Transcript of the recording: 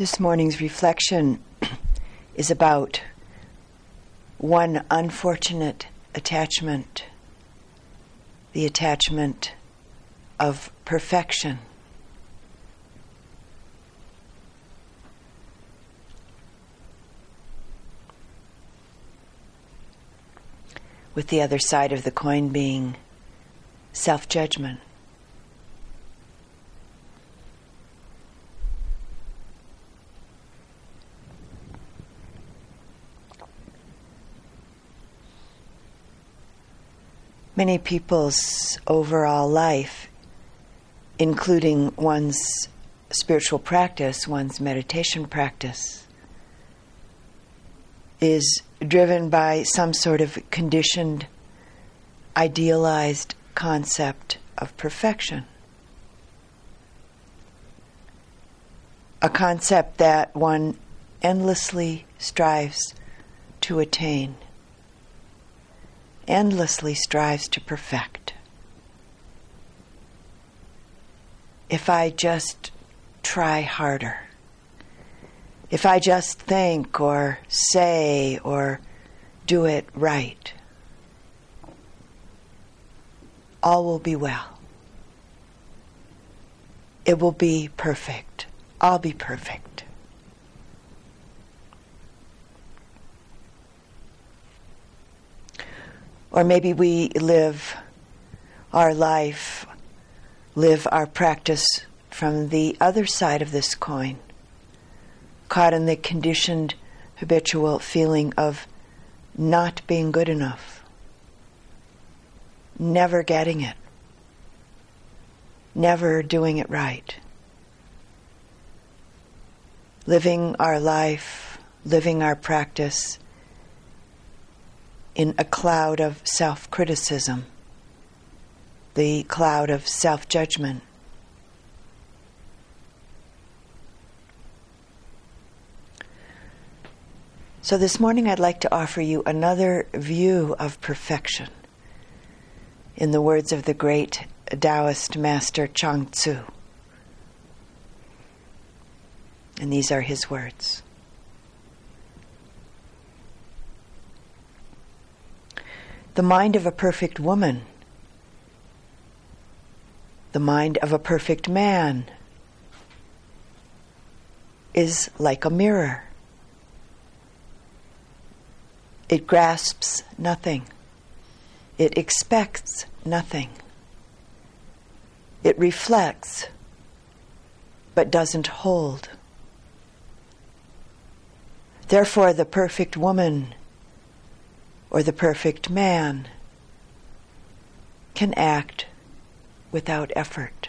This morning's reflection is about one unfortunate attachment the attachment of perfection. With the other side of the coin being self judgment. Many people's overall life, including one's spiritual practice, one's meditation practice, is driven by some sort of conditioned, idealized concept of perfection. A concept that one endlessly strives to attain endlessly strives to perfect. If I just try harder, if I just think or say or do it right, all will be well. It will be perfect. I'll be perfect. Or maybe we live our life, live our practice from the other side of this coin, caught in the conditioned habitual feeling of not being good enough, never getting it, never doing it right. Living our life, living our practice in a cloud of self criticism, the cloud of self judgment. So, this morning I'd like to offer you another view of perfection. In the words of the great Taoist master Chuang Tzu. And these are his words. The mind of a perfect woman, the mind of a perfect man is like a mirror. It grasps nothing. It expects nothing. It reflects, but doesn't hold. Therefore, the perfect woman or the perfect man can act without effort.